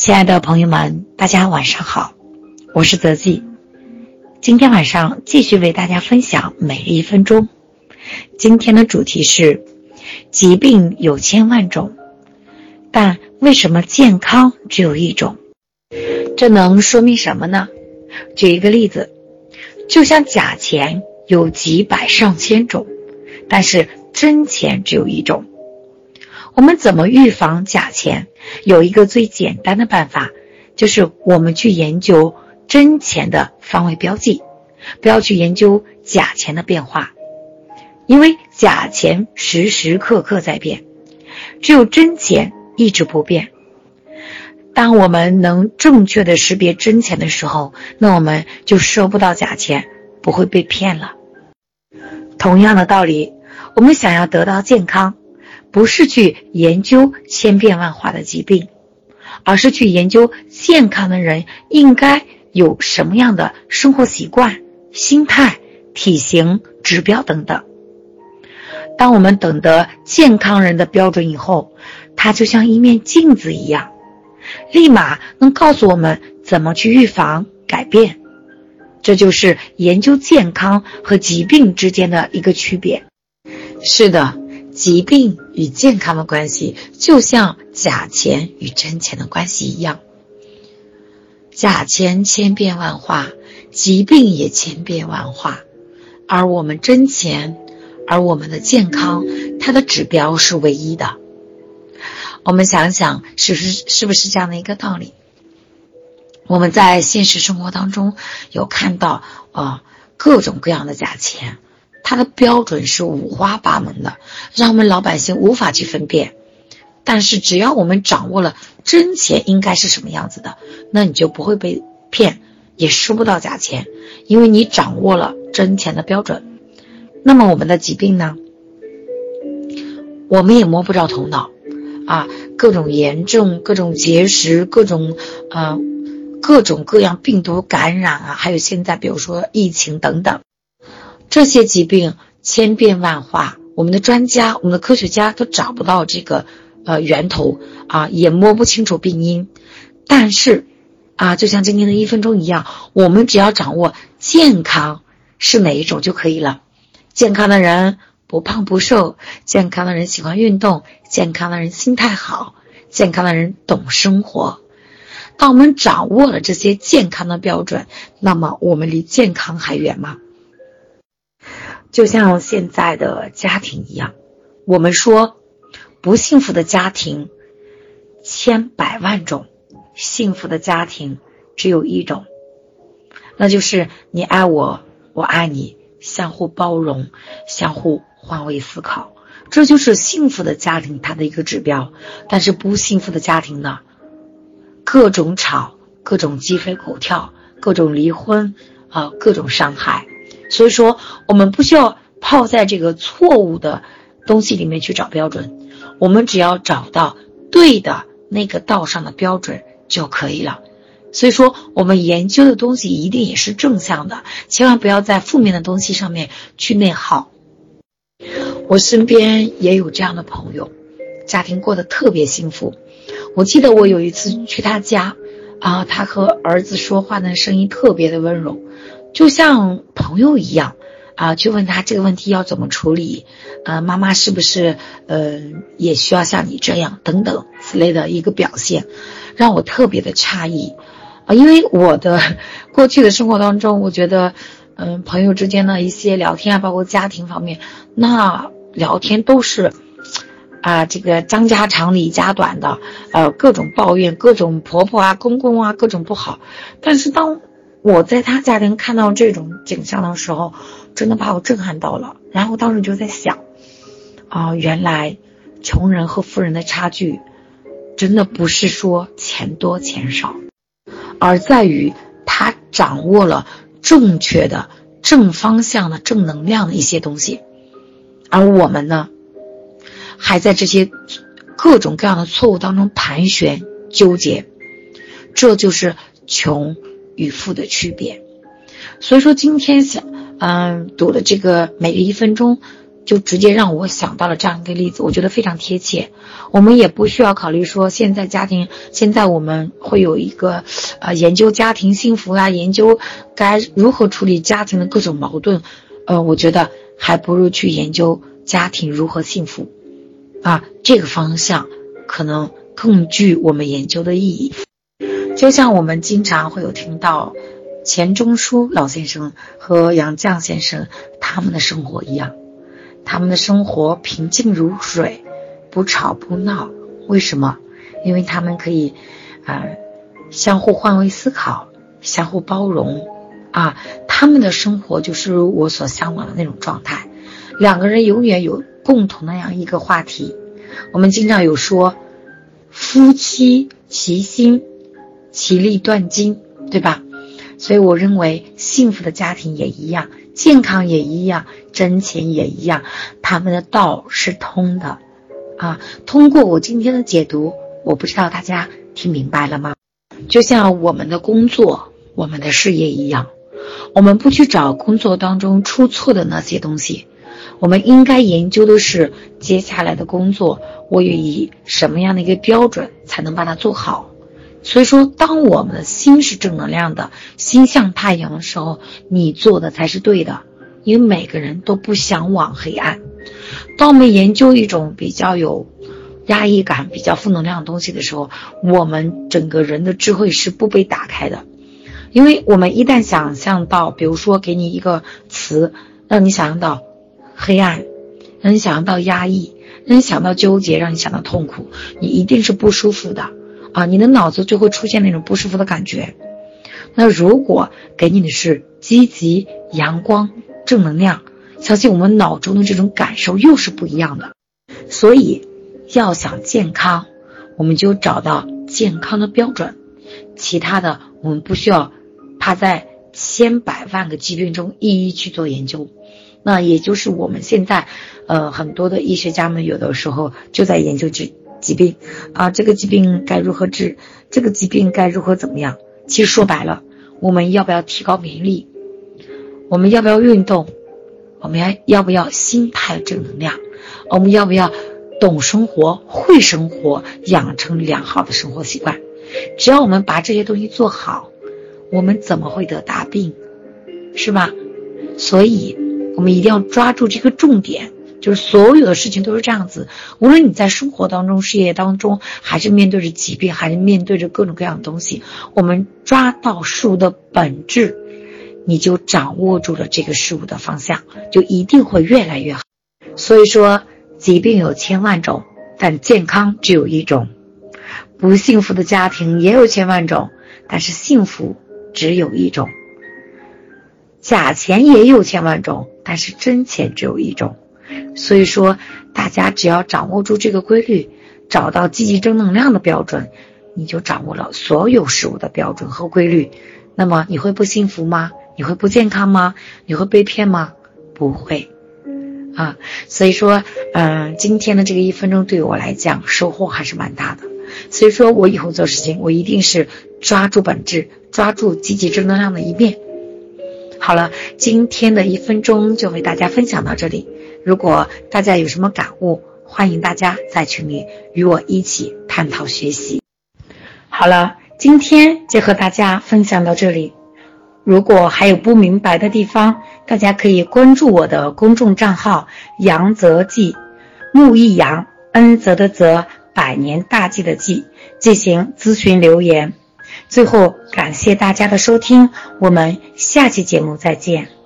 亲爱的朋友们，大家晚上好，我是泽记。今天晚上继续为大家分享每日一分钟。今天的主题是：疾病有千万种，但为什么健康只有一种？这能说明什么呢？举一个例子，就像假钱有几百上千种，但是真钱只有一种。我们怎么预防假钱？有一个最简单的办法，就是我们去研究真钱的方位标记，不要去研究假钱的变化，因为假钱时时刻刻在变，只有真钱一直不变。当我们能正确的识别真钱的时候，那我们就收不到假钱，不会被骗了。同样的道理，我们想要得到健康。不是去研究千变万化的疾病，而是去研究健康的人应该有什么样的生活习惯、心态、体型指标等等。当我们懂得健康人的标准以后，它就像一面镜子一样，立马能告诉我们怎么去预防、改变。这就是研究健康和疾病之间的一个区别。是的。疾病与健康的关系，就像假钱与真钱的关系一样。假钱千变万化，疾病也千变万化，而我们真钱，而我们的健康，它的指标是唯一的。我们想想，是不是是不是这样的一个道理？我们在现实生活当中有看到啊各种各样的假钱。它的标准是五花八门的，让我们老百姓无法去分辨。但是只要我们掌握了真钱应该是什么样子的，那你就不会被骗，也收不到假钱，因为你掌握了真钱的标准。那么我们的疾病呢？我们也摸不着头脑啊，各种炎症、各种结石、各种呃各种各样病毒感染啊，还有现在比如说疫情等等。这些疾病千变万化，我们的专家、我们的科学家都找不到这个呃源头啊，也摸不清楚病因。但是啊，就像今天的一分钟一样，我们只要掌握健康是哪一种就可以了。健康的人不胖不瘦，健康的人喜欢运动，健康的人心态好，健康的人懂生活。当我们掌握了这些健康的标准，那么我们离健康还远吗？就像现在的家庭一样，我们说不幸福的家庭千百万种，幸福的家庭只有一种，那就是你爱我，我爱你，相互包容，相互换位思考，这就是幸福的家庭它的一个指标。但是不幸福的家庭呢，各种吵，各种鸡飞狗跳，各种离婚啊，各种伤害。所以说，我们不需要泡在这个错误的东西里面去找标准，我们只要找到对的那个道上的标准就可以了。所以说，我们研究的东西一定也是正向的，千万不要在负面的东西上面去内耗。我身边也有这样的朋友，家庭过得特别幸福。我记得我有一次去他家，啊，他和儿子说话的声音特别的温柔。就像朋友一样，啊，去问他这个问题要怎么处理，呃，妈妈是不是呃也需要像你这样等等之类的一个表现，让我特别的诧异，啊，因为我的 过去的生活当中，我觉得，嗯，朋友之间的一些聊天啊，包括家庭方面，那聊天都是，啊，这个张家长李家短的，呃，各种抱怨，各种婆婆啊、公公啊，各种不好，但是当。我在他家庭看到这种景象的时候，真的把我震撼到了。然后当时就在想，啊，原来穷人和富人的差距，真的不是说钱多钱少，而在于他掌握了正确的正方向的正能量的一些东西，而我们呢，还在这些各种各样的错误当中盘旋纠结，这就是穷。与富的区别，所以说今天想，嗯，读的这个每日一分钟，就直接让我想到了这样一个例子，我觉得非常贴切。我们也不需要考虑说现在家庭现在我们会有一个呃研究家庭幸福啊，研究该如何处理家庭的各种矛盾，呃，我觉得还不如去研究家庭如何幸福啊，这个方向可能更具我们研究的意义。就像我们经常会有听到钱钟书老先生和杨绛先生他们的生活一样，他们的生活平静如水。不吵不闹，为什么？因为他们可以，啊，相互换位思考，相互包容，啊，他们的生活就是我所向往的那种状态。两个人永远有共同那样一个话题。我们经常有说，夫妻齐心，其利断金，对吧？所以我认为，幸福的家庭也一样，健康也一样，挣钱也一样，他们的道是通的。啊，通过我今天的解读，我不知道大家听明白了吗？就像我们的工作、我们的事业一样，我们不去找工作当中出错的那些东西，我们应该研究的是接下来的工作，我以什么样的一个标准才能把它做好。所以说，当我们的心是正能量的，心向太阳的时候，你做的才是对的，因为每个人都不向往黑暗。当我们研究一种比较有压抑感、比较负能量的东西的时候，我们整个人的智慧是不被打开的。因为我们一旦想象到，比如说给你一个词，让你想象到黑暗，让你想象到压抑，让你想到纠结，让你想到痛苦，你一定是不舒服的啊！你的脑子就会出现那种不舒服的感觉。那如果给你的是积极、阳光、正能量。相信我们脑中的这种感受又是不一样的，所以要想健康，我们就找到健康的标准，其他的我们不需要怕在千百万个疾病中一一去做研究。那也就是我们现在，呃，很多的医学家们有的时候就在研究这疾病啊，这个疾病该如何治，这个疾病该如何怎么样。其实说白了，我们要不要提高免疫力？我们要不要运动？我们要要不要心态正能量？我们要不要懂生活、会生活，养成良好的生活习惯？只要我们把这些东西做好，我们怎么会得大病？是吧？所以，我们一定要抓住这个重点，就是所有的事情都是这样子。无论你在生活当中、事业当中，还是面对着疾病，还是面对着各种各样的东西，我们抓到事物的本质。你就掌握住了这个事物的方向，就一定会越来越好。所以说，疾病有千万种，但健康只有一种；不幸福的家庭也有千万种，但是幸福只有一种；假钱也有千万种，但是真钱只有一种。所以说，大家只要掌握住这个规律，找到积极正能量的标准，你就掌握了所有事物的标准和规律。那么，你会不幸福吗？你会不健康吗？你会被骗吗？不会，啊，所以说，嗯，今天的这个一分钟对于我来讲收获还是蛮大的。所以说我以后做事情，我一定是抓住本质，抓住积极正能量的一面。好了，今天的一分钟就为大家分享到这里。如果大家有什么感悟，欢迎大家在群里与我一起探讨学习。好了，今天就和大家分享到这里。如果还有不明白的地方，大家可以关注我的公众账号“杨泽记”，木易杨，恩泽的泽，百年大计的计，进行咨询留言。最后，感谢大家的收听，我们下期节目再见。